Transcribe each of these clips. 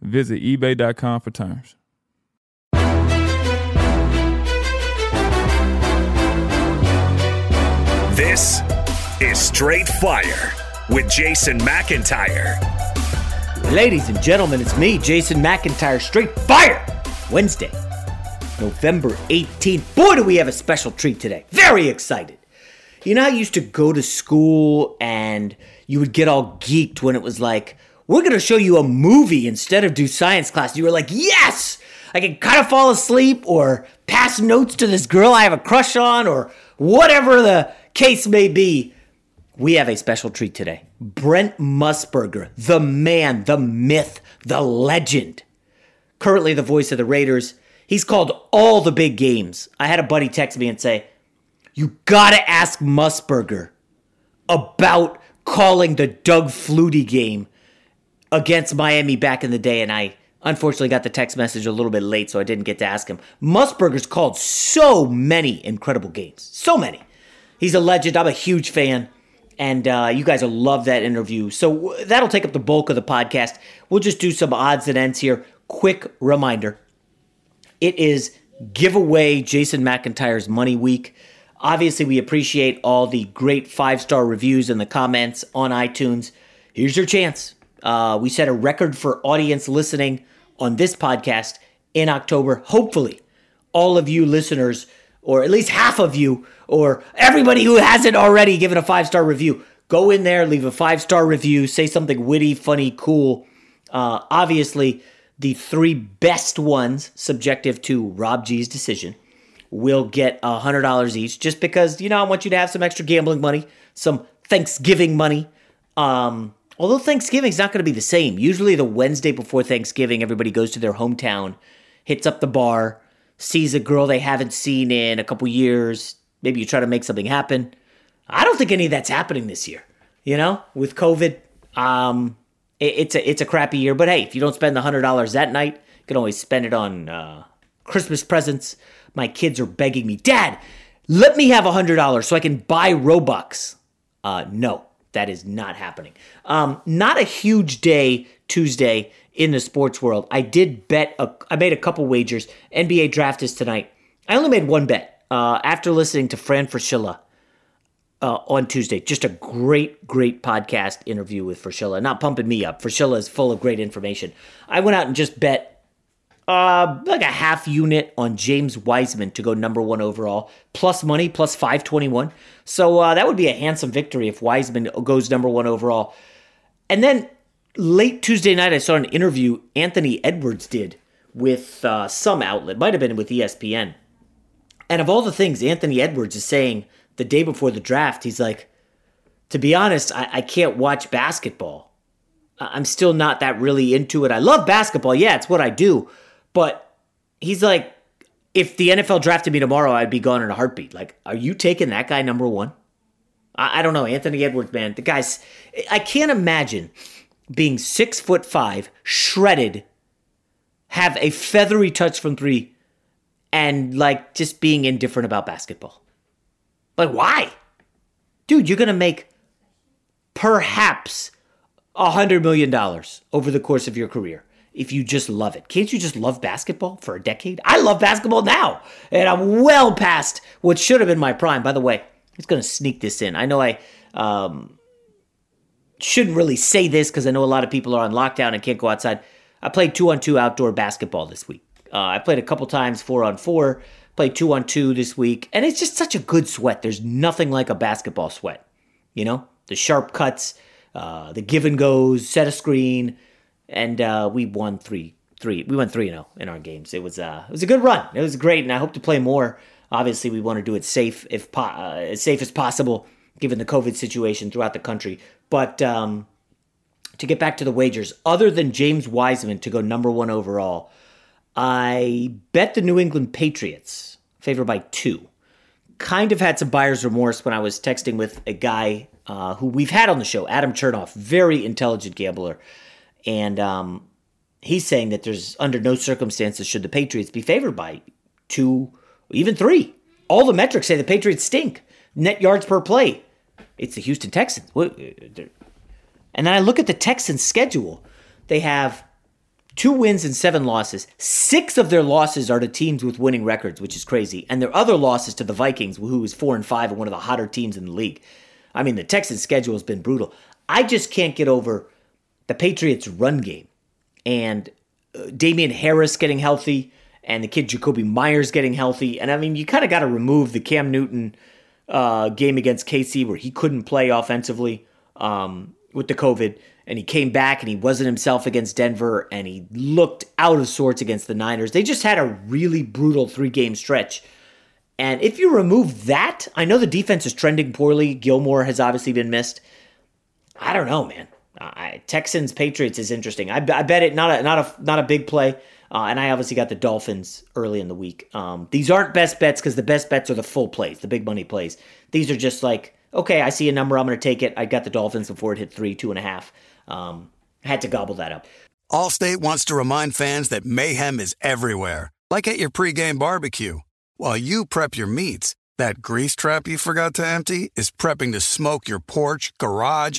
Visit eBay.com for terms. This is Straight Fire with Jason McIntyre. Ladies and gentlemen, it's me, Jason McIntyre, Straight Fire! Wednesday, November 18th. Boy, do we have a special treat today. Very excited. You know, I used to go to school and you would get all geeked when it was like, we're going to show you a movie instead of do science class. You were like, yes, I can kind of fall asleep or pass notes to this girl I have a crush on or whatever the case may be. We have a special treat today. Brent Musburger, the man, the myth, the legend. Currently the voice of the Raiders. He's called all the big games. I had a buddy text me and say, You gotta ask Musburger about calling the Doug Flutie game against Miami back in the day, and I unfortunately got the text message a little bit late, so I didn't get to ask him. Musburger's called so many incredible games. So many. He's a legend. I'm a huge fan. And uh, you guys will love that interview. So that'll take up the bulk of the podcast. We'll just do some odds and ends here. Quick reminder it is giveaway Jason McIntyre's Money Week. Obviously, we appreciate all the great five star reviews in the comments on iTunes. Here's your chance uh, we set a record for audience listening on this podcast in October. Hopefully, all of you listeners, or at least half of you, or everybody who hasn't already given a five star review, go in there, leave a five star review, say something witty, funny, cool. Uh, obviously, the three best ones, subjective to Rob G's decision, will get a $100 each just because, you know, I want you to have some extra gambling money, some Thanksgiving money. Um, Although Thanksgiving's not going to be the same. Usually, the Wednesday before Thanksgiving, everybody goes to their hometown, hits up the bar, sees a girl they haven't seen in a couple years. Maybe you try to make something happen. I don't think any of that's happening this year. You know, with COVID, um, it, it's a it's a crappy year. But hey, if you don't spend the hundred dollars that night, you can always spend it on uh, Christmas presents. My kids are begging me, Dad, let me have a hundred dollars so I can buy Robux. Uh, no, that is not happening. Um, not a huge day Tuesday in the sports world. I did bet. A, I made a couple wagers. NBA draft is tonight. I only made one bet uh, after listening to Fran Fraschilla. uh, on Tuesday. Just a great, great podcast interview with Fraschilla. Not pumping me up. Fraschilla is full of great information. I went out and just bet uh, like a half unit on James Wiseman to go number one overall, plus money, plus 521. So uh, that would be a handsome victory if Wiseman goes number one overall. And then late Tuesday night, I saw an interview Anthony Edwards did with uh, some outlet, might have been with ESPN. And of all the things Anthony Edwards is saying the day before the draft, he's like, to be honest, I, I can't watch basketball. I'm still not that really into it. I love basketball. Yeah, it's what I do but he's like, if the NFL drafted me tomorrow, I'd be gone in a heartbeat. Like, are you taking that guy number one? I, I don't know. Anthony Edwards, man, the guy's, I can't imagine being six foot five, shredded, have a feathery touch from three, and like just being indifferent about basketball. Like, why? Dude, you're going to make perhaps a $100 million over the course of your career if you just love it. Can't you just love basketball for a decade? I love basketball now, and I'm well past what should have been my prime. By the way, it's going to sneak this in. I know I um, shouldn't really say this because I know a lot of people are on lockdown and can't go outside. I played two on two outdoor basketball this week. Uh, I played a couple times four on four, played two on two this week, and it's just such a good sweat. There's nothing like a basketball sweat. You know, the sharp cuts, uh, the give and goes, set a screen and uh, we won three three. We went three zero oh in our games. It was uh, it was a good run. It was great, and I hope to play more. Obviously, we want to do it safe if po- uh, as safe as possible given the COVID situation throughout the country. But um, to get back to the wagers, other than James Wiseman to go number one overall, I bet the New England Patriots favored by two. Kind of had some buyer's remorse when I was texting with a guy uh, who we've had on the show, Adam Chernoff, very intelligent gambler and um, he's saying that there's under no circumstances should the Patriots be favored by two, even three. All the metrics say the Patriots stink. Net yards per play. It's the Houston Texans. And then I look at the Texans' schedule. They have two wins and seven losses. Six of their losses are to teams with winning records, which is crazy. And their other losses to the Vikings, who is four and five and one of the hotter teams in the league. I mean, the Texans' schedule has been brutal. I just can't get over the Patriots' run game and uh, Damien Harris getting healthy and the kid Jakobi Meyers getting healthy. And I mean, you kind of got to remove the Cam Newton uh, game against KC where he couldn't play offensively um, with the COVID. And he came back and he wasn't himself against Denver and he looked out of sorts against the Niners. They just had a really brutal three game stretch. And if you remove that, I know the defense is trending poorly. Gilmore has obviously been missed. I don't know, man. I, Texans Patriots is interesting. I, I, bet it not a not a not a big play. Uh, and I obviously got the Dolphins early in the week. Um, these aren't best bets because the best bets are the full plays, the big money plays. These are just like, okay, I see a number, I'm going to take it. I got the Dolphins before it hit three, two and a half. Um, had to gobble that up. Allstate wants to remind fans that mayhem is everywhere, like at your pregame barbecue. While you prep your meats, that grease trap you forgot to empty is prepping to smoke your porch, garage,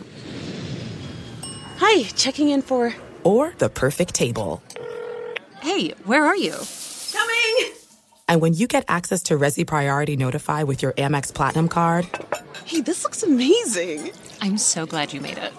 Hi, checking in for. Or the perfect table. Hey, where are you? Coming! And when you get access to Resy Priority Notify with your Amex Platinum card, hey, this looks amazing! I'm so glad you made it.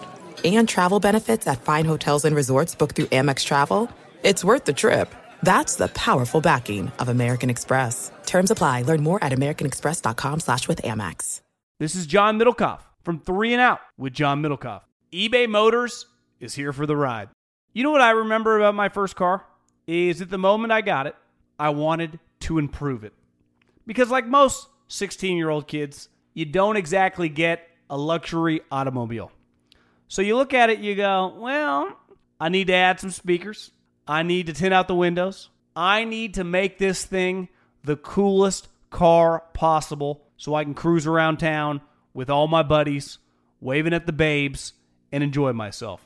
And travel benefits at fine hotels and resorts booked through Amex Travel, it's worth the trip. That's the powerful backing of American Express. Terms apply. Learn more at americanexpress.com slash with Amex. This is John Middlekauff from Three and Out with John Middlekauff. eBay Motors is here for the ride. You know what I remember about my first car? Is at the moment I got it, I wanted to improve it. Because like most 16-year-old kids, you don't exactly get a luxury automobile. So you look at it, you go, well, I need to add some speakers. I need to tint out the windows. I need to make this thing the coolest car possible so I can cruise around town with all my buddies, waving at the babes, and enjoy myself.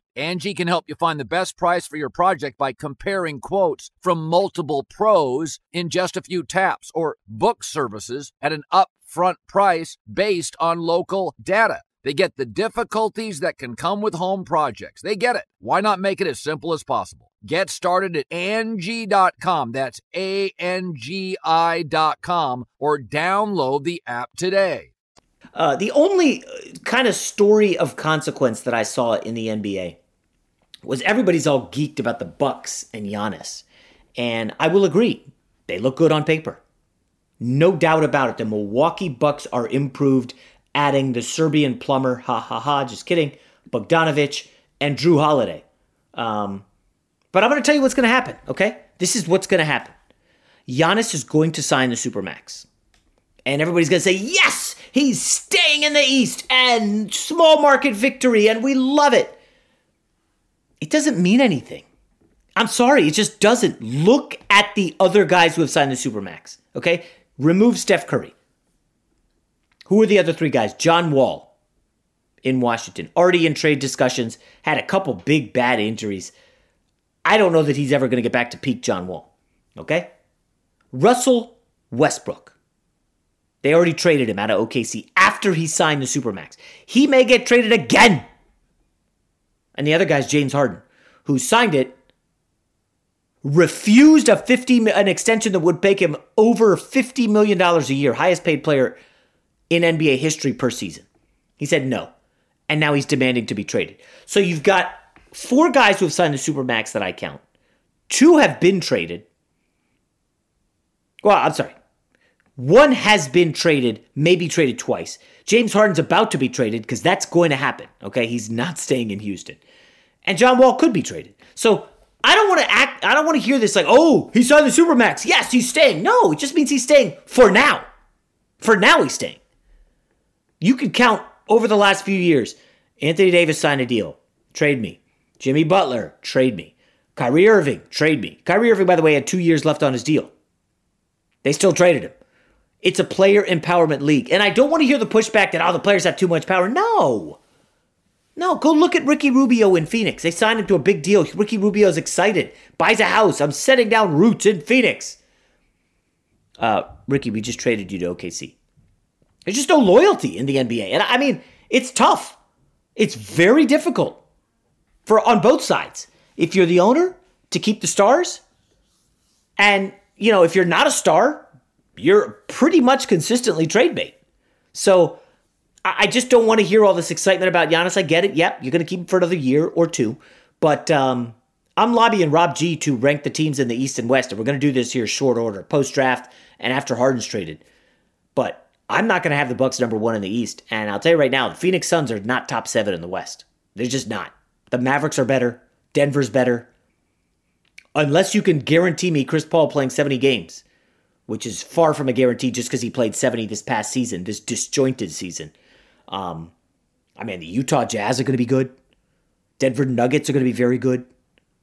Angie can help you find the best price for your project by comparing quotes from multiple pros in just a few taps or book services at an upfront price based on local data. They get the difficulties that can come with home projects. They get it. Why not make it as simple as possible? Get started at Angie.com. That's A N G I.com or download the app today. Uh, the only kind of story of consequence that I saw in the NBA was everybody's all geeked about the Bucks and Giannis. And I will agree, they look good on paper. No doubt about it. The Milwaukee Bucks are improved, adding the Serbian plumber, ha ha ha, just kidding, Bogdanovich and Jrue Holiday. Um, but I'm going to tell you what's going to happen, okay? This is what's going to happen. Giannis is going to sign the Supermax. And everybody's going to say, yes, he's staying in the East and small market victory, and we love it it doesn't mean anything. I'm sorry, it just doesn't. Look at the other guys who have signed the Supermax, okay? Remove Steph Curry. Who are the other three guys? John Wall in Washington, already in trade discussions, had a couple big bad injuries. I don't know that he's ever going to get back to peak John Wall, okay? Russell Westbrook. They already traded him out of OKC after he signed the Supermax. He may get traded again and the other guy's James Harden, who signed it, refused a 50 an extension that would pay him over 50 million dollars a year, highest paid player in NBA history per season. He said no. And now he's demanding to be traded. So you've got four guys who have signed the supermax that I count. Two have been traded. Well, I'm sorry. One has been traded, maybe traded twice. James Harden's about to be traded because that's going to happen. Okay, he's not staying in Houston, and John Wall could be traded. So I don't want to act. I don't want to hear this like, oh, he signed the supermax. Yes, he's staying. No, it just means he's staying for now. For now, he's staying. You could count over the last few years. Anthony Davis signed a deal, trade me. Jimmy Butler, trade me. Kyrie Irving, trade me. Kyrie Irving, by the way, had two years left on his deal. They still traded him. It's a player empowerment league. And I don't want to hear the pushback that, oh, the players have too much power. No. No, go look at Ricky Rubio in Phoenix. They signed him to a big deal. Ricky Rubio's excited, buys a house. I'm setting down roots in Phoenix. Uh, Ricky, we just traded you to OKC. There's just no loyalty in the NBA. And I mean, it's tough. It's very difficult for on both sides. If you're the owner to keep the stars, and you know, if you're not a star, you're pretty much consistently trade bait. So I just don't want to hear all this excitement about Giannis. I get it. Yep, you're going to keep him for another year or two. But um, I'm lobbying Rob G to rank the teams in the East and West, and we're going to do this here short order, post draft, and after Harden's traded. But I'm not going to have the Bucks number one in the East, and I'll tell you right now, the Phoenix Suns are not top seven in the West. They're just not. The Mavericks are better. Denver's better. Unless you can guarantee me Chris Paul playing 70 games, which is far from a guarantee just because he played 70 this past season, this disjointed season. Um, I mean, the Utah Jazz are going to be good. Denver Nuggets are going to be very good.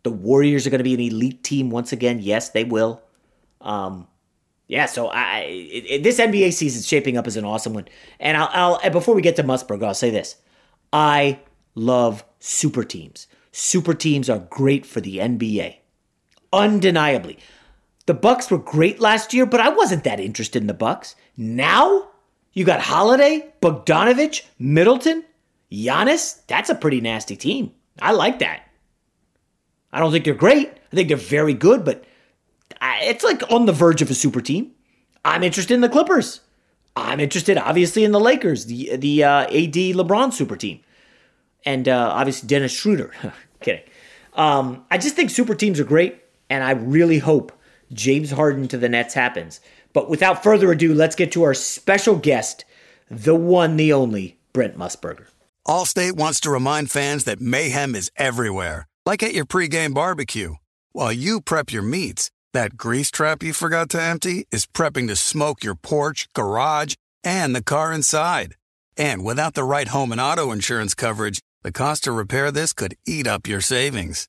The Warriors are going to be an elite team once again. Yes, they will. Um, yeah, so I it, it, this NBA season is shaping up as an awesome one. And I'll, I'll and before we get to Musburg, I'll say this: I love super teams. Super teams are great for the NBA, undeniably. The Bucks were great last year, but I wasn't that interested in the Bucks. Now you got Holiday, Bogdanovich, Middleton, Giannis. That's a pretty nasty team. I like that. I don't think they're great. I think they're very good, but it's like on the verge of a super team. I'm interested in the Clippers. I'm interested, obviously, in the Lakers, the the uh, AD LeBron super team, and uh, obviously Dennis Schroeder. Kidding. Um, I just think super teams are great, and I really hope James Harden to the Nets happens. But without further ado, let's get to our special guest, the one, the only, Brent Musburger. Allstate wants to remind fans that mayhem is everywhere, like at your pregame barbecue. While you prep your meats, that grease trap you forgot to empty is prepping to smoke your porch, garage, and the car inside. And without the right home and auto insurance coverage, the cost to repair this could eat up your savings.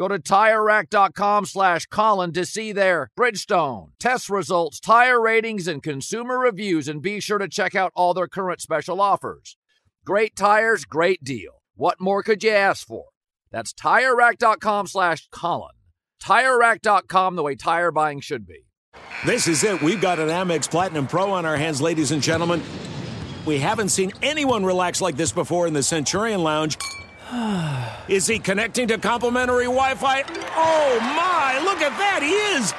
Go to TireRack.com slash Colin to see their Bridgestone, test results, tire ratings, and consumer reviews, and be sure to check out all their current special offers. Great tires, great deal. What more could you ask for? That's TireRack.com slash Colin. TireRack.com, the way tire buying should be. This is it. We've got an Amex Platinum Pro on our hands, ladies and gentlemen. We haven't seen anyone relax like this before in the Centurion Lounge. Is he connecting to complimentary Wi Fi? Oh my, look at that, he is!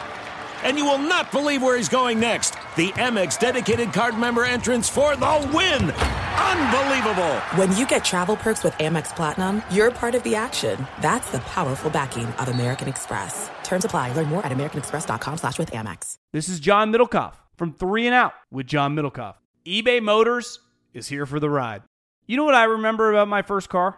And you will not believe where he's going next. The Amex dedicated card member entrance for the win! Unbelievable! When you get travel perks with Amex Platinum, you're part of the action. That's the powerful backing of American Express. Terms apply. Learn more at americanexpress.com slash with Amex. This is John Middlekauff from Three and Out with John Middlekauff. eBay Motors is here for the ride. You know what I remember about my first car?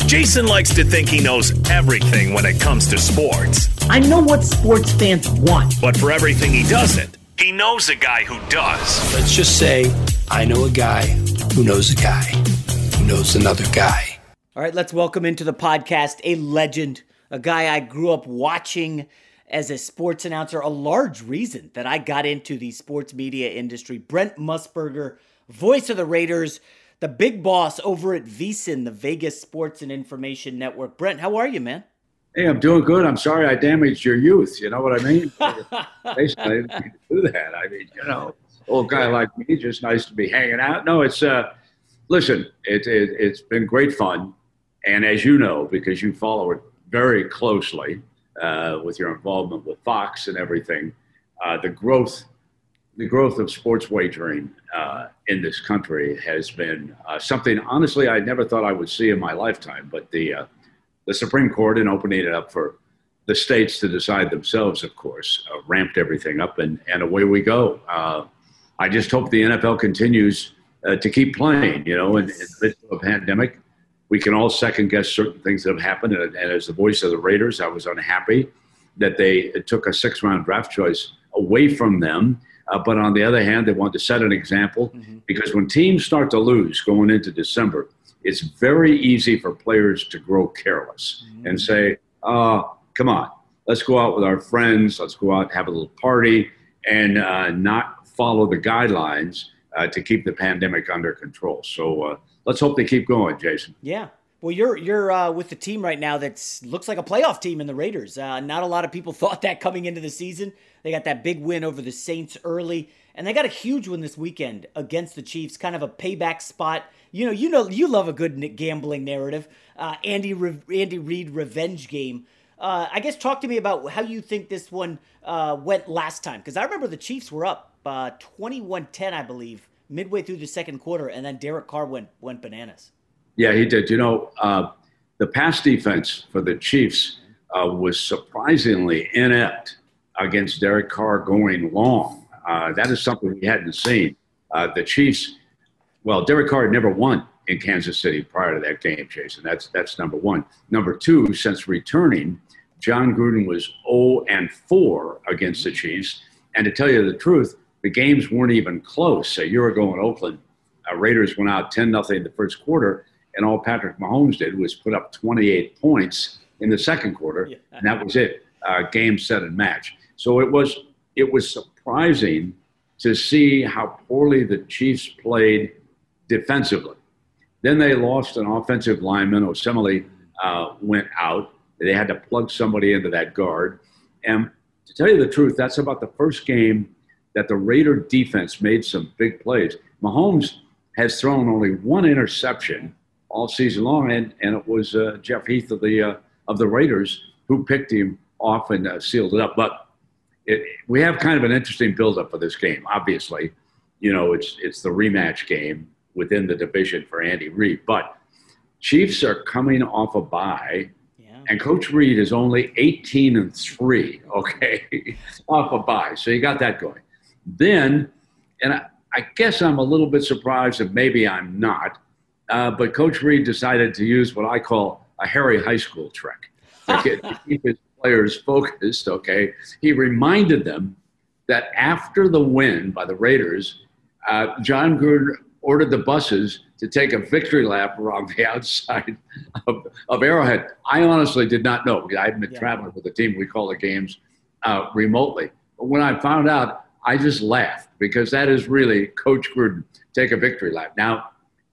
Jason likes to think he knows everything when it comes to sports. I know what sports fans want. But for everything he doesn't, he knows a guy who does. Let's just say I know a guy who knows a guy who knows another guy. All right, let's welcome into the podcast a legend, a guy I grew up watching as a sports announcer, a large reason that I got into the sports media industry. Brent Musburger, voice of the Raiders the big boss over at VSiN, the Vegas Sports and Information Network. Brent, how are you, man? Hey, I'm doing good. I'm sorry I damaged your youth. You know what I mean? Basically, I didn't do that. I mean, you know, old guy like me, just nice to be hanging out. No, it's uh, listen, it, it it's been great fun, and as you know, because you follow it very closely uh, with your involvement with Fox and everything, uh, the growth the growth of sports wagering uh, in this country has been uh, something, honestly, I never thought I would see in my lifetime. But the uh, the Supreme Court, in opening it up for the states to decide themselves, of course, uh, ramped everything up, and, and away we go. Uh, I just hope the NFL continues uh, to keep playing. You know, in, in the midst of a pandemic, we can all second guess certain things that have happened. And, and as the voice of the Raiders, I was unhappy that they took a six round draft choice away from them uh, but on the other hand, they want to set an example mm-hmm. because when teams start to lose going into December, it's very easy for players to grow careless mm-hmm. and say, oh, come on, let's go out with our friends, let's go out and have a little party, and uh, not follow the guidelines uh, to keep the pandemic under control. So uh, let's hope they keep going, Jason. Yeah. Well, you're you're uh, with the team right now that looks like a playoff team in the Raiders. Uh, not a lot of people thought that coming into the season. They got that big win over the Saints early, and they got a huge win this weekend against the Chiefs. Kind of a payback spot. You know, you know, you love a good gambling narrative. Uh, Andy Re- Andy Reid revenge game. Uh, I guess talk to me about how you think this one uh, went last time because I remember the Chiefs were up 21-10, uh, I believe, midway through the second quarter, and then Derek Carr went went bananas. Yeah, he did. You know, uh, the pass defense for the Chiefs uh, was surprisingly inept against Derek Carr going long. Uh, that is something we hadn't seen. Uh, the Chiefs, well, Derek Carr never won in Kansas City prior to that game, Jason. That's that's number one. Number two, since returning, Jon Gruden was 0 and 4 against the Chiefs. And to tell you the truth, the games weren't even close. A year ago in Oakland, uh, Raiders went out 10 0 in the first quarter, and all Patrick Mahomes did was put up 28 points in the second quarter, yeah. and that was it. Uh, game, set, and match. So it was it was surprising to see how poorly the Chiefs played defensively. Then they lost an offensive lineman, Osemele uh, went out. They had to plug somebody into that guard. And to tell you the truth, that's about the first game that the Raider defense made some big plays. Mahomes has thrown only one interception all season long, and, and it was uh, Jeff Heath of the uh, of the Raiders who picked him off and uh, sealed it up. But it, we have kind of an interesting buildup for this game. Obviously, you know it's it's the rematch game within the division for Andy Reid, but Chiefs are coming off a bye. And Coach Reid is only 18 and 3, okay, off a bye. So you got that going. Then, and I, I guess I'm a little bit surprised, and maybe I'm not, uh, but Coach Reid decided to use what I call a Harry High School trick to, keep his players focused, okay? He reminded them that after the win by the Raiders, uh, Jon Gruden ordered the buses to take a victory lap around the outside of, of Arrowhead. I honestly did not know. I had been yeah. traveling with the team. We call the games uh, remotely. But when I found out, I just laughed because that is really Coach Gruden take a victory lap. Now,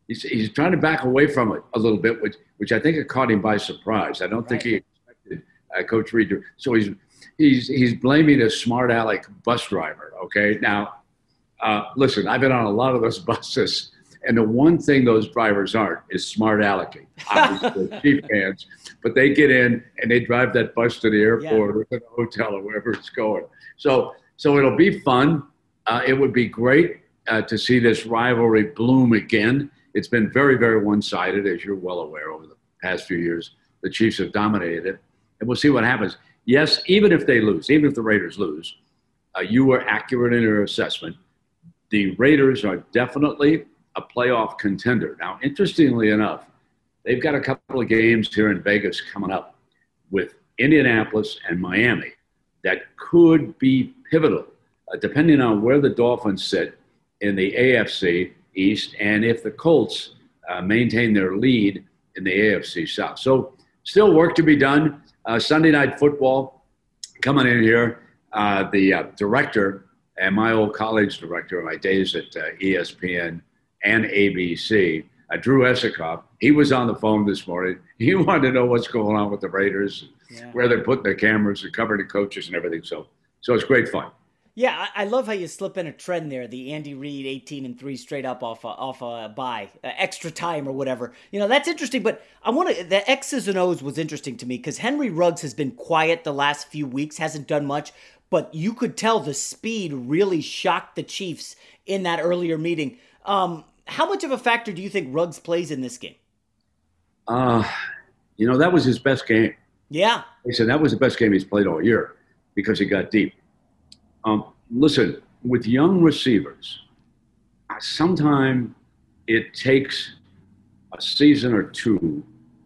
he's, he's trying to back away from it a little bit, which, which I think it caught him by surprise. I don't right. think he expected uh, Coach Reid to. So he's, he's, he's blaming a smart aleck bus driver. Okay. Now, uh, listen, I've been on a lot of those buses and the one thing those drivers aren't is smart alecky. Obviously, Chief fans, but they get in and they drive that bus to the airport yeah. or to the hotel or wherever it's going. So, so it'll be fun. Uh, it would be great uh, to see this rivalry bloom again. It's been very, very one-sided, as you're well aware, over the past few years. The Chiefs have dominated it, and we'll see what happens. Yes, even if they lose, even if the Raiders lose, uh, you were accurate in your assessment. The Raiders are definitely a playoff contender. Now, interestingly enough, they've got a couple of games here in Vegas coming up with Indianapolis and Miami that could be pivotal, uh, depending on where the Dolphins sit in the AFC East and if the Colts uh, maintain their lead in the AFC South. So, still work to be done. Uh, Sunday night football coming in here. Uh, the uh, director and my old college director, of my days at uh, ESPN, and ABC. Uh, Drew Esocoff, he was on the phone this morning. He wanted to know what's going on with the Raiders, yeah. where they're putting their cameras and covering the coaches and everything. So, so it's great fun. Yeah, I, love how you slip in a trend there. The Andy Reid 18 and three straight up off a, off a bye, uh, extra time or whatever. You know that's interesting. But I want to the X's and O's was interesting to me because Henry Ruggs has been quiet the last few weeks, hasn't done much. But you could tell the speed really shocked the Chiefs in that earlier meeting. Um, how much of a factor do you think Ruggs plays in this game? Uh, you know, that was his best game. Yeah. He said that was the best game he's played all year because he got deep. Um, listen, with young receivers, sometimes it takes a season or two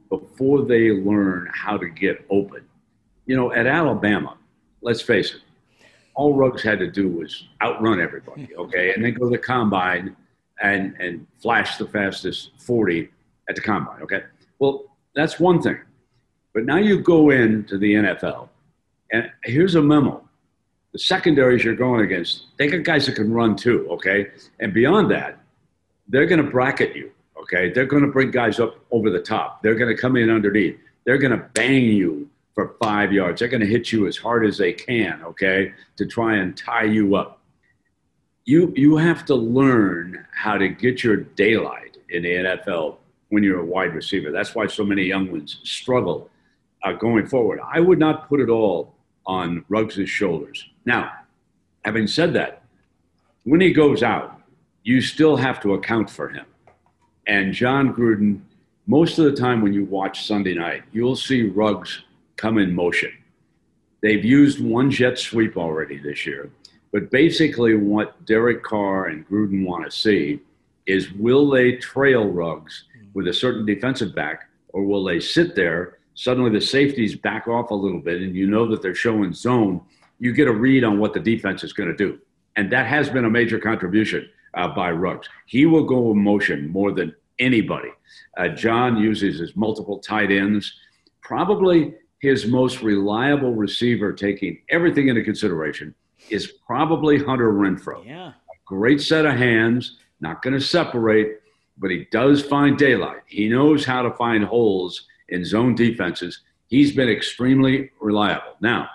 before they learn how to get open. You know, at Alabama, let's face it, all Ruggs had to do was outrun everybody, okay, and then go to the combine and and flash the fastest 40 at the combine. Okay, well that's one thing, but now you go into the NFL, and here's a memo: the secondaries you're going against, they got guys that can run too. Okay, and beyond that, they're going to bracket you. Okay, they're going to bring guys up over the top. They're going to come in underneath. They're going to bang you for five yards. They're going to hit you as hard as they can. Okay, to try and tie you up you you have to learn how to get your daylight in the NFL when you're a wide receiver. That's why so many young ones struggle uh, going forward. I would not put it all on Ruggs' shoulders. Now, having said that, when he goes out, you still have to account for him. And Jon Gruden, most of the time when you watch Sunday night, you'll see Ruggs come in motion. They've used one jet sweep already this year. But basically, what Derek Carr and Gruden want to see is will they trail Ruggs with a certain defensive back, or will they sit there? Suddenly, the safeties back off a little bit, and you know that they're showing zone. You get a read on what the defense is going to do. And that has been a major contribution uh, by Ruggs. He will go in motion more than anybody. Uh, Jon uses his multiple tight ends. Probably his most reliable receiver, taking everything into consideration, is probably Hunter Renfrow. Yeah. Great set of hands, not going to separate, but he does find daylight. He knows how to find holes in zone defenses. He's been extremely reliable. Now,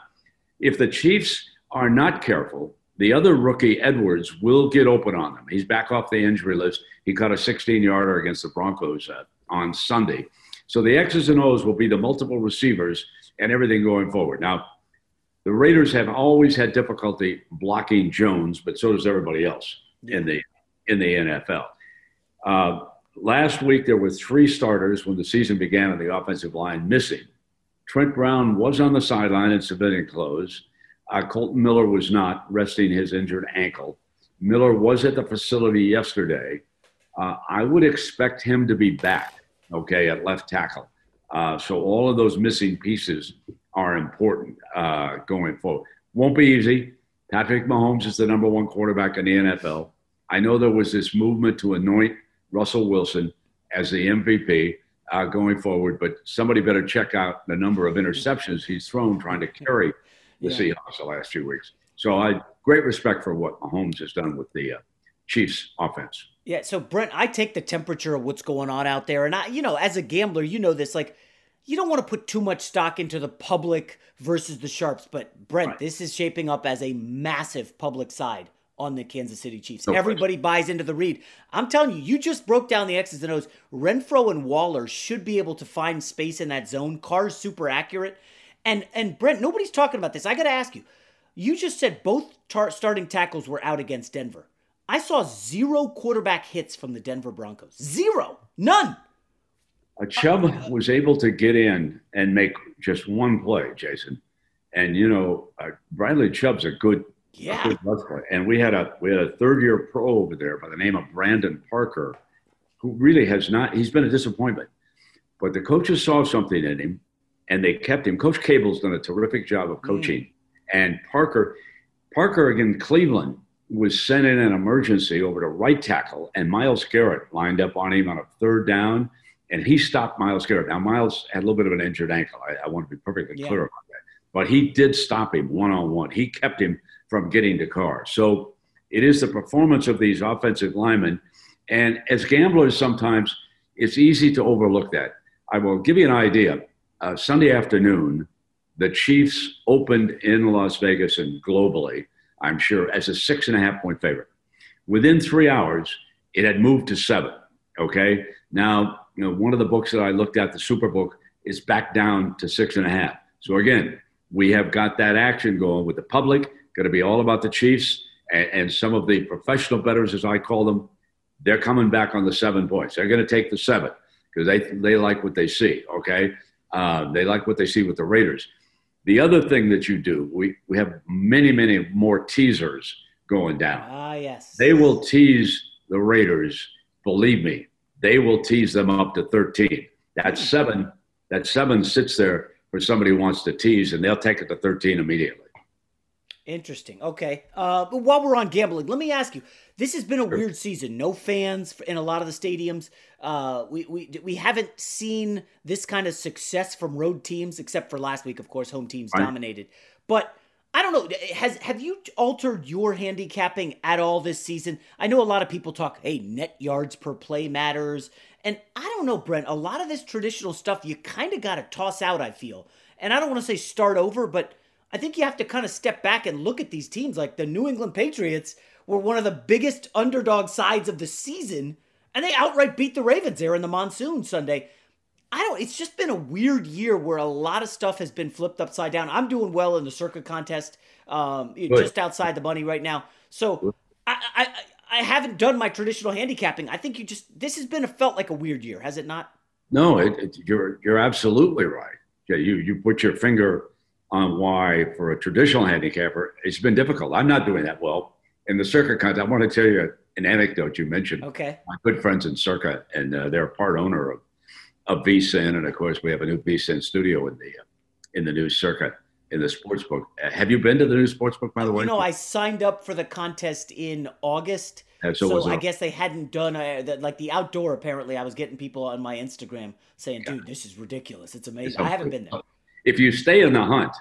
if the Chiefs are not careful, the other rookie, Edwards, will get open on them. He's back off the injury list. He caught a 16 yarder against the Broncos uh, on Sunday. So the X's and O's will be the multiple receivers and everything going forward. Now, the Raiders have always had difficulty blocking Jones, but so does everybody else in the in the NFL. Uh, last week there were three starters when the season began on the offensive line missing. Trent Brown was on the sideline in civilian clothes. Uh, Kolton Miller was not, resting his injured ankle. Miller was at the facility yesterday. Uh, I would expect him to be back, okay, at left tackle. Uh, so all of those missing pieces are important uh, going forward. Won't be easy. Patrick Mahomes is the number one quarterback in the NFL. I know there was this movement to anoint Russell Wilson as the MVP uh, going forward, but somebody better check out the number of interceptions he's thrown trying to carry the yeah. Seahawks the last few weeks. So I great respect for what Mahomes has done with the uh, Chiefs offense. Yeah, so Brent, I take the temperature of what's going on out there, and I, you know, as a gambler, you know this. Like, you don't want to put too much stock into the public versus the sharps, but Brent, right. this is shaping up as a massive public side on the Kansas City Chiefs. No Everybody question. buys into the read. I'm telling you, you just broke down the X's and O's. Renfrow and Waller should be able to find space in that zone. Carr's super accurate. And and Brent, nobody's talking about this. I got to ask you. You just said both tar- starting tackles were out against Denver. I saw zero quarterback hits from the Denver Broncos. Zero. None. A Chubb was able to get in and make just one play, Jason. And you know, uh, Bradley Chubb's a good, yeah. And we had a we had a third year pro over there by the name of Brandon Parker, who really has not. He's been a disappointment, but the coaches saw something in him, and they kept him. Coach Cable's done a terrific job of coaching, mm. and Parker, Parker again, Cleveland was sent in an emergency over to right tackle, and Myles Garrett lined up on him on a third down, and he stopped Myles Garrett. Now Myles had a little bit of an injured ankle. I, I want to be perfectly yeah. clear about that, but he did stop him one on one. He kept him from getting to Carr. So it is the performance of these offensive linemen, and as gamblers, sometimes it's easy to overlook that. I will give you an idea uh, Sunday afternoon, the Chiefs opened in Las Vegas and globally, I'm sure, as a six and a half point favorite. Within three hours, it had moved to seven. Okay. Now, you know, one of the books that I looked at, the Superbook, is back down to six and a half. So again, we have got that action going with the public, going to be all about the Chiefs and, and some of the professional bettors, as I call them. They're coming back on the seven points. They're going to take the seven because they, they like what they see. Okay. Uh, they like what they see with the Raiders. The other thing that you do, we, we have many, many more teasers going down. Ah, yes. They will tease the Raiders. Believe me, they will tease them up to 13. That hmm. seven, that seven sits there for somebody who wants to tease, and they'll take it to 13 immediately. Interesting. Okay. Uh, but while we're on gambling, let me ask you: This has been a weird season. No fans in a lot of the stadiums. Uh, we we we haven't seen this kind of success from road teams, except for last week. Of course, home teams right. dominated. But I don't know. Has have you altered your handicapping at all this season? I know a lot of people talk, hey, net yards per play matters, and I don't know, Brent. A lot of this traditional stuff you kind of got to toss out. I feel, and I don't want to say start over, but I think you have to kind of step back and look at these teams. Like the New England Patriots were one of the biggest underdog sides of the season, and they outright beat the Ravens there in the monsoon Sunday. I don't. It's just been a weird year where a lot of stuff has been flipped upside down. I'm doing well in the Circa contest, um, just outside the money right now. So I, I I haven't done my traditional handicapping. I think you just this has been a, felt like a weird year, has it not? No, it, it, you're you're absolutely right. Yeah, you you put your finger on why, for a traditional handicapper, it's been difficult. I'm not doing that well in the Circa contest. I want to tell you an anecdote you mentioned. Okay. My good friends in Circa, and uh, they're a part owner of, of VSIN, and of course we have a new VSIN studio in the uh, in the new Circa in the sports book. Uh, have you been to the new sports book, by the way? You know, I signed up for the contest in August. so, so I guess they hadn't done a, the, like the outdoor. Apparently, I was getting people on my Instagram saying, "Dude, this is ridiculous. It's amazing." I haven't been there if you stay in the hunt,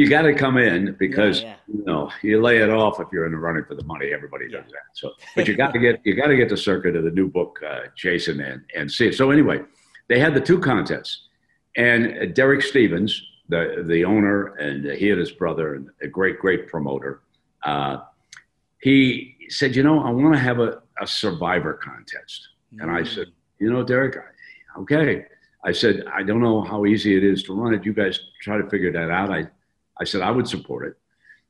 you got to come in because yeah, yeah. you know you lay it off if you're in the running for the money. Everybody does yeah. that. So, but you got to get you got to get the Circa of the new book, uh, Jason, and and see it. So anyway, they had the two contests. And Derek Stevens, the the owner, and he and his brother, and a great great promoter, uh, he said, you know, I want to have a, a survivor contest. Mm. And I said, you know, Derek, okay. I said, I don't know how easy it is to run it. You guys try to figure that out. I, I said, I would support it.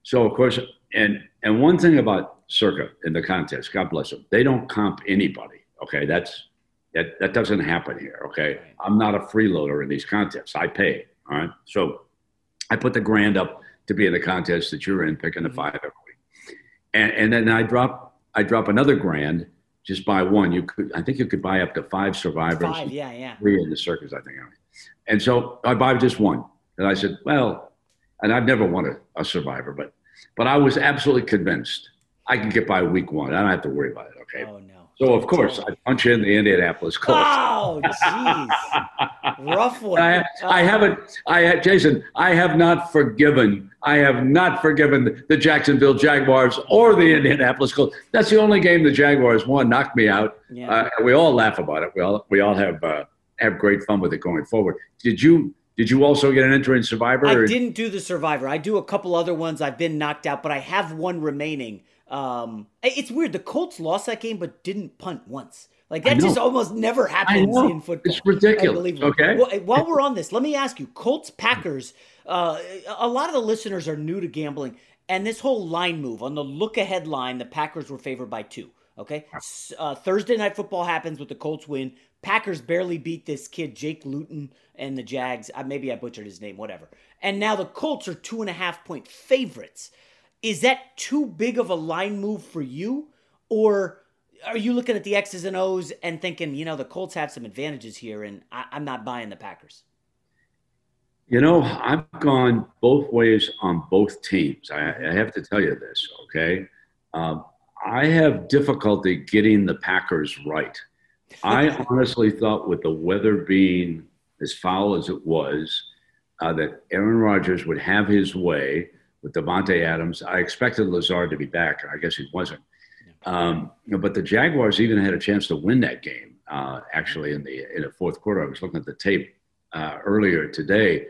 So, of course, and and one thing about Circa in the contest, God bless them, they don't comp anybody. Okay, that's that that doesn't happen here. Okay, I'm not a freeloader in these contests. I pay. All right, so I put the grand up to be in the contest that you're in, picking the mm-hmm. five every week, and and then I drop I drop another grand just buy one. You could, I think you could buy up to five survivors. Five, yeah, yeah. Three in the Circa, I think. And so I buy just one. And I said, well, and I've never won a, a survivor, but but I was absolutely convinced I can get by week one. I don't have to worry about it. Okay. Oh no. So of course I punch in the Indianapolis Colts. Oh, jeez, rough one. I, I, haven't. I Jason. I have not forgiven. I have not forgiven the Jacksonville Jaguars or the Indianapolis Colts. That's the only game the Jaguars won. Knocked me out. Yeah. Uh, we all laugh about it. We all we all have uh, have great fun with it going forward. Did you? Did you also get an entry in Survivor? I didn't do the Survivor. I do a couple other ones. I've been knocked out, but I have one remaining. Um, it's weird. The Colts lost that game, but didn't punt once. Like that just almost never happens in football. It's ridiculous. Okay. Well, while we're on this, let me ask you: Colts Packers. Uh, a lot of the listeners are new to gambling, and this whole line move on the look ahead line, the Packers were favored by two. Okay. Uh, Thursday night football happens with the Colts win. Packers barely beat this kid Jake Luton and the Jags. Uh, maybe I butchered his name. Whatever. And now the Colts are two and a half point favorites. Is that too big of a line move for you? Or are you looking at the X's and O's and thinking, you know, the Colts have some advantages here and I- am not buying the Packers? You know, I've gone both ways on both teams. I, I have to tell you this, okay? Um, I have difficulty getting the Packers right. I honestly thought, with the weather being as foul as it was, uh, that Aaron Rodgers would have his way with Davante Adams. I expected Lazard to be back. I guess he wasn't. Um, but the Jaguars even had a chance to win that game. Uh, actually, in the in the fourth quarter, I was looking at the tape uh, earlier today,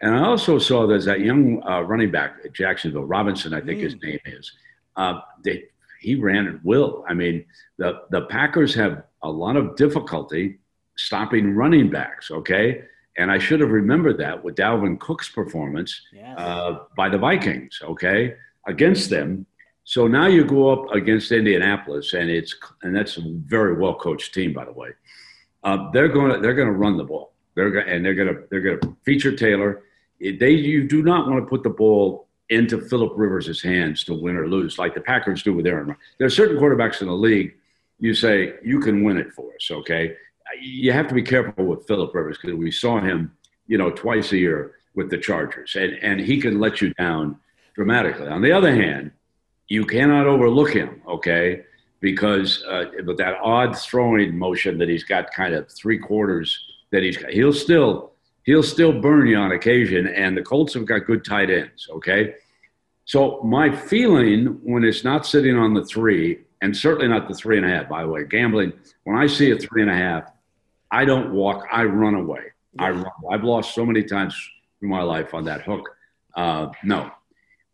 and I also saw there's that young uh, running back at Jacksonville, Robinson, I think mm. his name is. Uh, they, he ran at will. I mean, the the Packers have a lot of difficulty stopping running backs. Okay, and I should have remembered that with Dalvin Cook's performance yes. uh, by the Vikings, okay, against them. So now you go up against Indianapolis, and it's and that's a very well coached team, by the way. Uh, they're going to they're going to run the ball. They're going and they're going to they're going to feature Taylor. They you do not want to put the ball into Philip Rivers' hands to win or lose, like the Packers do with Aaron. There are certain quarterbacks in the league. You say you can win it for us, okay? You have to be careful with Philip Rivers because we saw him, you know, twice a year with the Chargers, and and he can let you down dramatically. On the other hand, you cannot overlook him, okay? Because uh, with that odd throwing motion that he's got, kind of three quarters that he's got, he'll still he'll still burn you on occasion. And the Colts have got good tight ends, okay? So my feeling when it's not sitting on the three, and certainly not the three and a half, by the way, gambling. When I see a three and a half, I don't walk, I run away. Yeah. I run. I've lost so many times in my life on that hook. Uh, no.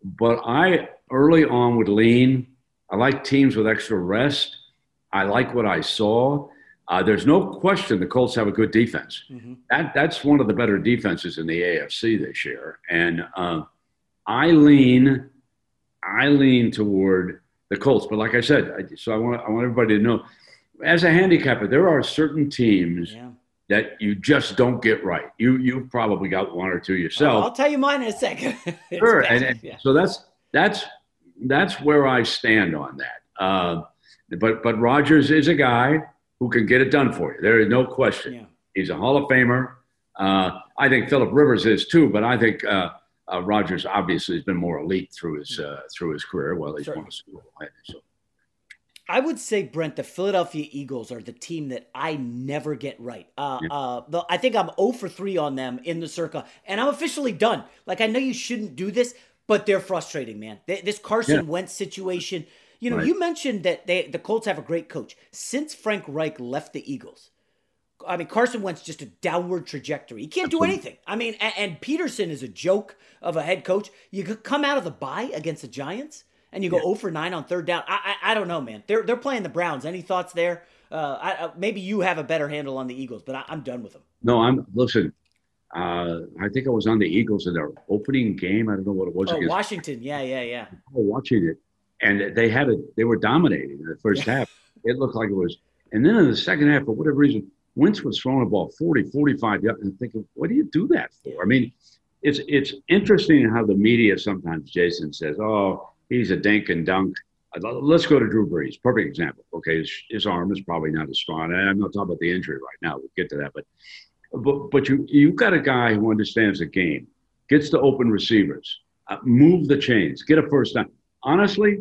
But I early on would lean. I like teams with extra rest. I like what I saw. Uh, there's no question the Colts have a good defense. Mm-hmm. That that's one of the better defenses in the AFC this year. And uh, I lean, I lean toward the Colts. But like I said, I, so I want I want everybody to know as a handicapper, there are certain teams yeah. that you just don't get right. You you probably got one or two yourself. I'll tell you mine in a second. sure, and, and yeah. so that's that's that's where I stand on that. Uh, but but Rodgers is a guy who can get it done for you. There is no question. Yeah. He's a Hall of Famer. Uh, I think Philip Rivers is too, but I think uh, uh, Rodgers obviously has been more elite through his uh, through his career. Well, he's won a Super Bowl. So I would say, Brent, the Philadelphia Eagles are the team that I never get right. Uh, yeah. uh, the, I think I'm 0 for 3 on them in the Circa, and I'm officially done. Like, I know you shouldn't do this, but they're frustrating, man. They, this Carson yeah. Wentz situation, you know, right. you mentioned that they the Colts have a great coach. Since Frank Reich left the Eagles, I mean, Carson Wentz just a downward trajectory. He can't do anything. I mean, and, and Pederson is a joke of a head coach. You could come out of the bye against the Giants and you go yeah. 0 for 9 on third down. I, I, I don't know, man. They're they're playing the Browns. Any thoughts there? Uh, I, uh, maybe you have a better handle on the Eagles, but I, am done with them. No, I'm listen. Uh, I think I was on the Eagles in their opening game. I don't know what it was. Oh, against. Washington. Yeah, yeah, yeah. watching it, and they had it. They were dominating in the first yeah. half. It looked like it was, and then in the second half, for whatever reason, Wentz was throwing a ball 40, 45 yards, and thinking, what do you do that for? I mean, it's it's interesting how the media sometimes, Jason says, oh, he's a dink and dunk. Let's go to Drew Brees. Perfect example. Okay, his, his arm is probably not as strong. I'm not talking about the injury right now. We'll get to that, but but but you you got a guy who understands the game, gets to open receivers, uh, move the chains, get a first down. Honestly,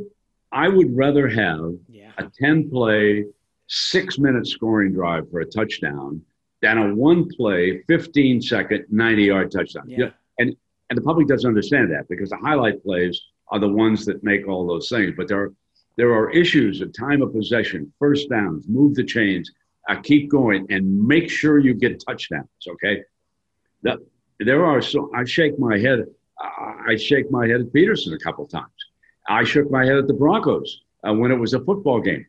I would rather have yeah. a ten play, six minute scoring drive for a touchdown than a one play, 15 second, 90 yard touchdown. Yeah. yeah. And and the public doesn't understand that because the highlight plays are the ones that make all those things. But there are there are issues of time of possession, first downs, move the chains, uh, keep going, and make sure you get touchdowns. Okay, that there are so I shake my head. I shake my head at Pederson a couple times. I shook my head at the Broncos uh, when it was a football game.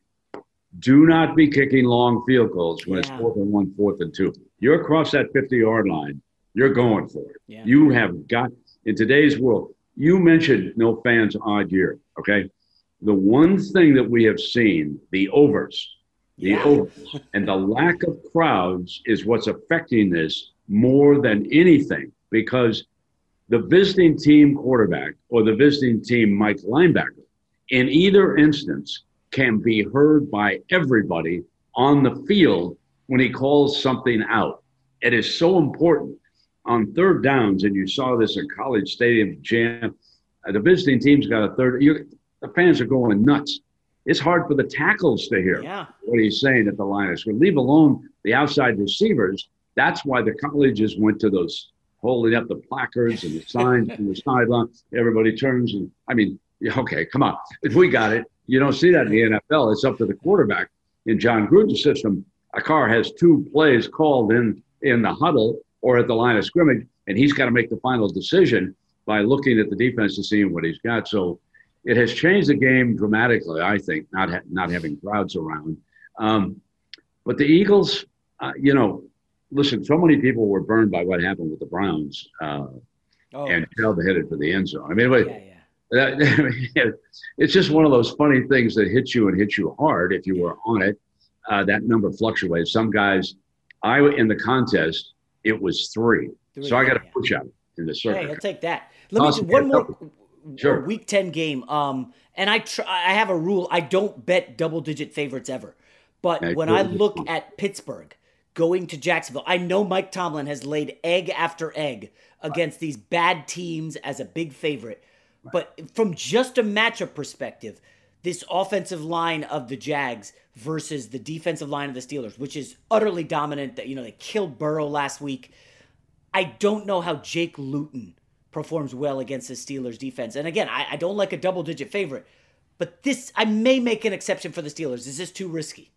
Do not be kicking long field goals when yeah. it's fourth and one, fourth and two. You're across that 50 yard line. You're going for it. Yeah. You have got in today's world you mentioned no fans odd year. Okay. The one thing that we have seen, the overs, the yeah. overs, and the lack of crowds is what's affecting this more than anything because the visiting team quarterback or the visiting team Mike linebacker, in either instance, can be heard by everybody on the field when he calls something out. It is so important on third downs, and you saw this in College Stadium Jam. Uh, the visiting team's got a third. You, the fans are going nuts. It's hard for the tackles to hear yeah. what he's saying at the line of scrimmage. Leave alone the outside receivers. That's why the colleges went to those holding up the placards and the signs from the sideline. Everybody turns and I mean, okay, come on. If we got it, you don't see that in the NFL. It's up to the quarterback. In Jon Gruden's system, a Carr has two plays called in in the huddle or at the line of scrimmage, and he's got to make the final decision by looking at the defense and seeing what he's got. So it has changed the game dramatically, I think, not ha- not having crowds around. Um, but the Eagles, uh, you know, listen, so many people were burned by what happened with the Browns uh, oh. and Chubb headed for the end zone. I mean, yeah, yeah. That, it's just one of those funny things that hits you and hits you hard if you were on it. Uh, that number fluctuates. Some guys, I in the contest, it was three. three so I got a push out in the Circa. Hey, I'll take that. Let me do one more sure. week 10 game. Um, and I try, I have a rule. I don't bet double digit favorites ever. But when I look at Pittsburgh going to Jacksonville, I know Mike Tomlin has laid egg after egg against these bad teams as a big favorite. But from just a matchup perspective, this offensive line of the Jags versus the defensive line of the Steelers, which is utterly dominant. That you know they killed Burrow last week. I don't know how Jake Luton performs well against the Steelers defense. And again, I, I don't like a double digit favorite, but this, I may make an exception for the Steelers. Is this too risky?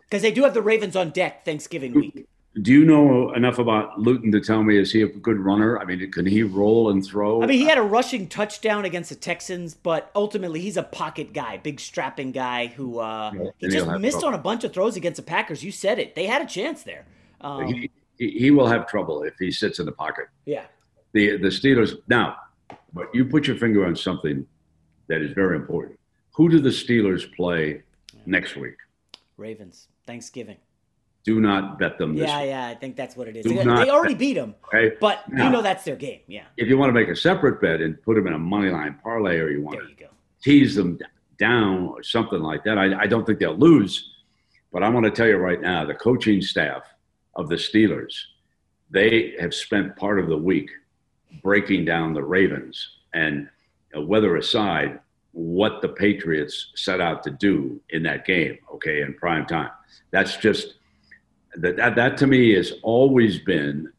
Because they do have the Ravens on deck Thanksgiving week. Do you know enough about Luton to tell me is he a good runner? I mean, can he roll and throw? I mean, he had a rushing touchdown against the Texans, but ultimately he's a pocket guy, big strapping guy who uh, yeah, he just missed trouble. on a bunch of throws against the Packers. You said it; they had a chance there. Um, he, he will have trouble if he sits in the pocket. Yeah, the the Steelers now, but you put your finger on something that is very important. Who do the Steelers play next week? Ravens. Thanksgiving. Do not bet them. yeah, week. yeah, I think that's what it is. they, they already beat them, okay? but now, you know that's their game. Yeah. If you want to make a separate bet and put them in a money line parlay, or you want to you tease them down or something like that, I, I don't think they'll lose. But I want to tell you right now, the coaching staff of the Steelers, they have spent part of the week breaking down the Ravens and weather aside, what the Patriots set out to do in that game, okay, in prime time. That's just that, that, that to me has always been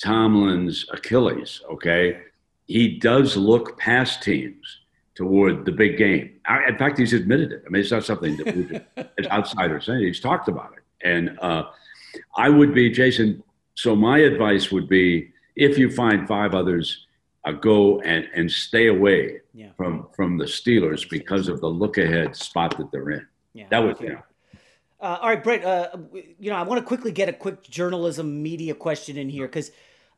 Tomlin's Achilles, okay? He does look past teams toward the big game. in fact, he's admitted it. I mean, it's not something that we as outsiders saying. He's talked about it. And uh, I would be Jason. So my advice would be, if you find five others, uh, go and and stay away Yeah. from from the Steelers because of the look ahead spot that they're in. Yeah, that was you know. Uh, all right, Brett. Uh, you know, I want to quickly get a quick journalism media question in here because,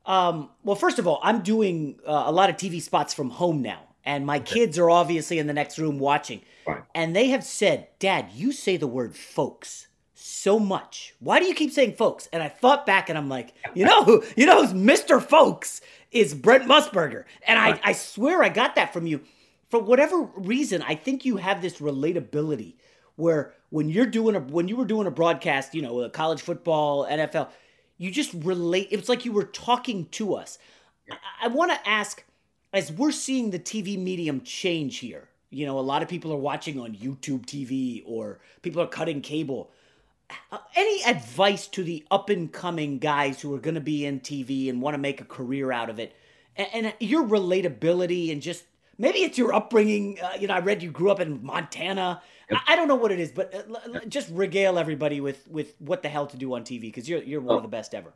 um, well, first of all, I'm doing uh, a lot of TV spots from home now, and my kids are obviously in the next room watching, Right. and they have said, "Dad, you say the word folks." So much. Why do you keep saying folks? And I thought back and I'm like, you know who, you know who's Mr. Folks is Brent Musburger. And I, I swear I got that from you. For whatever reason, I think you have this relatability where when you're doing a when you were doing a broadcast, you know, uh, college football, NFL, you just relate. It's like you were talking to us. I, I want to ask, as we're seeing the TV medium change here, you know, a lot of people are watching on YouTube TV or people are cutting cable. Uh, any advice to the up and coming guys who are going to be in TV and want to make a career out of it? And, and your relatability and just maybe it's your upbringing. Uh, you know, I read you grew up in Montana. I, don't know what it is, but uh, just regale everybody with with what the hell to do on TV because you're you're one of the best ever.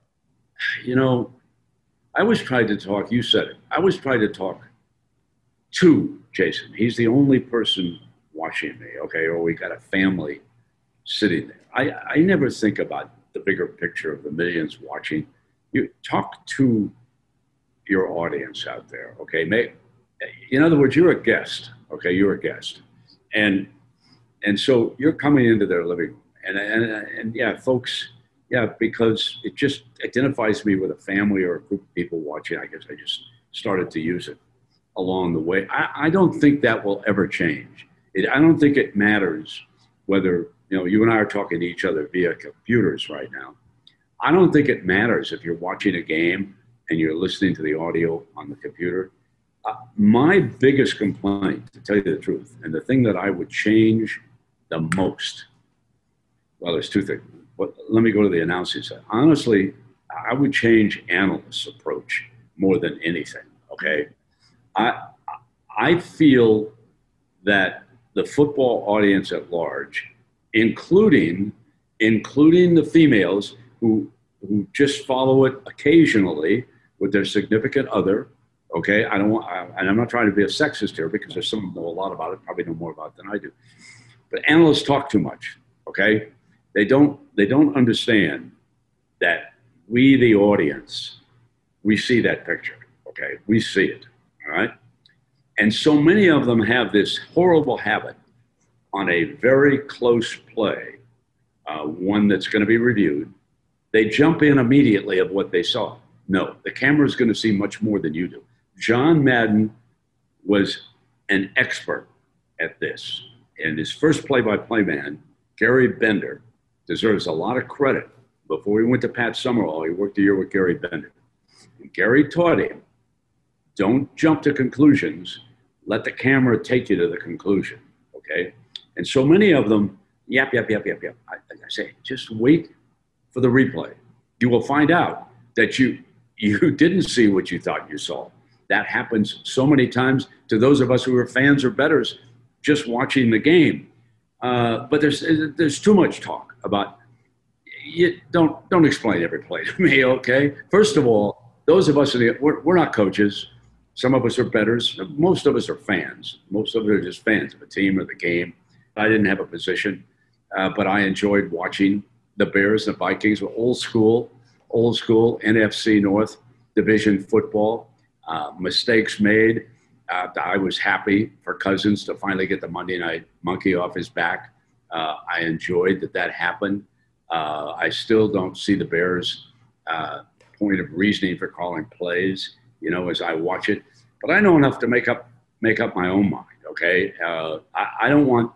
you know, I was trying to talk, you said it, I was trying to talk to Jason. He's the only person watching me, okay, or we got a family sitting there. I, I never think about the bigger picture of the millions watching. You talk to your audience out there, okay? Make, in other words, you're a guest, okay? You're a guest. And and so you're coming into their living room. And, and, and yeah, folks, yeah, because it just identifies me with a family or a group of people watching. I guess I just started to use it along the way. I, I don't think that will ever change. It, I don't think it matters whether, you know, you and I are talking to each other via computers right now. I don't think it matters if you're watching a game and you're listening to the audio on the computer. Uh, my biggest complaint, to tell you the truth, and the thing that I would change the most, well, there's two things. But let me go to the announcing side. Honestly, I would change analysts' approach more than anything. Okay, I I feel that the football audience at large, including including the females who who just follow it occasionally with their significant other. Okay, I don't want, I, and I'm not trying to be a sexist here because there's some who know a lot about it, probably know more about it than I do. But analysts talk too much. Okay, they don't they don't understand that we, the audience, we see that picture. Okay, we see it. All right, and so many of them have this horrible habit on a very close play, uh, one that's going to be reviewed. They jump in immediately of what they saw. No, the camera is going to see much more than you do. John Madden was an expert at this. And his first play by play man, Gary Bender, deserves a lot of credit. Before he went to Pat Summerall, he worked a year with Gary Bender. And Gary taught him don't jump to conclusions, let the camera take you to the conclusion. Okay? And so many of them, yap, yap, yap, yap, yap. I, I say, just wait for the replay. You will find out that you you didn't see what you thought you saw. That happens so many times to those of us who are fans or betters just watching the game. Uh, but there's there's too much talk about. You don't don't explain every play to me, okay? First of all, those of us in the we're, we're not coaches. Some of us are betters. Most of us are fans. Most of us are just fans of a team or the game. I didn't have a position, uh, but I enjoyed watching the Bears and the Vikings were old school, old school NFC North Division football. Uh, mistakes made. Uh, I was happy for Cousins to finally get the Monday Night Monkey off his back. Uh, I enjoyed that that happened. Uh, I still don't see the Bears' uh, point of reasoning for calling plays. You know, as I watch it, but I know enough to make up make up my own mind. Okay, uh, I, I don't want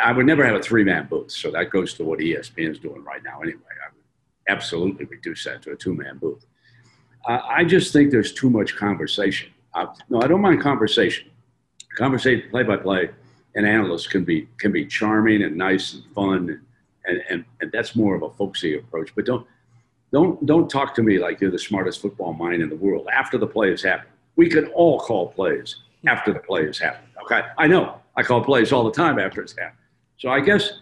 I would never have a three man booth. So that goes to what ESPN is doing right now anyway. I would absolutely reduce that to a two man booth. Uh, I just think there's too much conversation. Uh, no, I don't mind conversation. Conversation, play by play, and analysts can be can be charming and nice and fun, and, and, and, that's more of a folksy approach. But don't don't don't talk to me like you're the smartest football mind in the world after the play has happened. We can all call plays after the play has happened. Okay, I know I call plays all the time after it's happened. So I guess,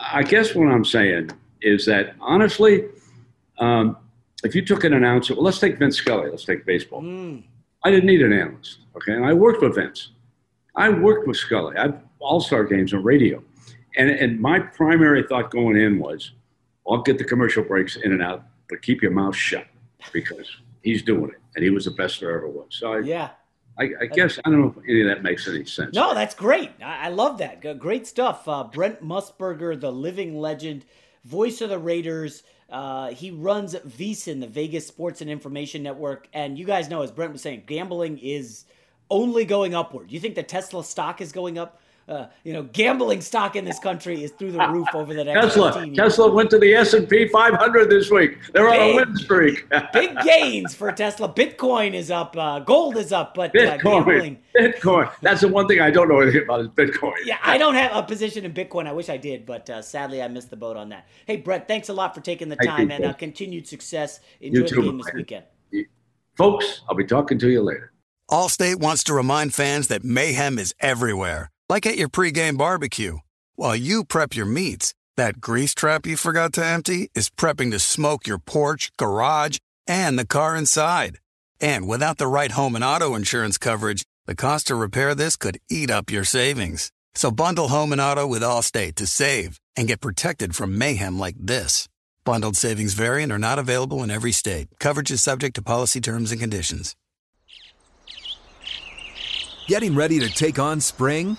I guess what I'm saying is that honestly, um, if you took an announcer, well, let's take Vin Scully. Let's take baseball. I didn't need an analyst. Okay, and I worked with Vin. I worked with Scully. I've All Star games on radio, and and my primary thought going in was, I'll get the commercial breaks in and out, but keep your mouth shut because he's doing it, and he was the best there ever was. So I, Yeah. I, I guess I don't know if any of that makes any sense. No, that's great. I, I love that. Great stuff. Uh, Brent Musburger, the living legend, voice of the Raiders. Uh, he runs VSIN, the Vegas Sports and Information Network. And you guys know, as Brent was saying, gambling is only going upward. You think the Tesla stock is going up? Uh, you know, gambling stock in this country is through the roof over the next Tesla. 15 years. Tesla went to the S and P 500 this week. They're on a win streak. Big gains for Tesla. Bitcoin is up. Uh, gold is up. But uh, gambling. Bitcoin. Bitcoin. That's the one thing I don't know anything about is Bitcoin. Yeah, I don't have a position in Bitcoin. I wish I did, but uh, sadly, I missed the boat on that. Hey, Brett, thanks a lot for taking the time you, and uh, continued success. You Enjoy too, the game this weekend. Folks, I'll be talking to you later. Allstate wants to remind fans that mayhem is everywhere, like at your pregame barbecue. While you prep your meats, that grease trap you forgot to empty is prepping to smoke your porch, garage, and the car inside. And without the right home and auto insurance coverage, the cost to repair this could eat up your savings. So bundle home and auto with Allstate to save and get protected from mayhem like this. Bundled savings vary and are not available in every state. Coverage is subject to policy terms and conditions. Getting ready to take on spring?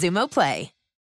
Xumo Play.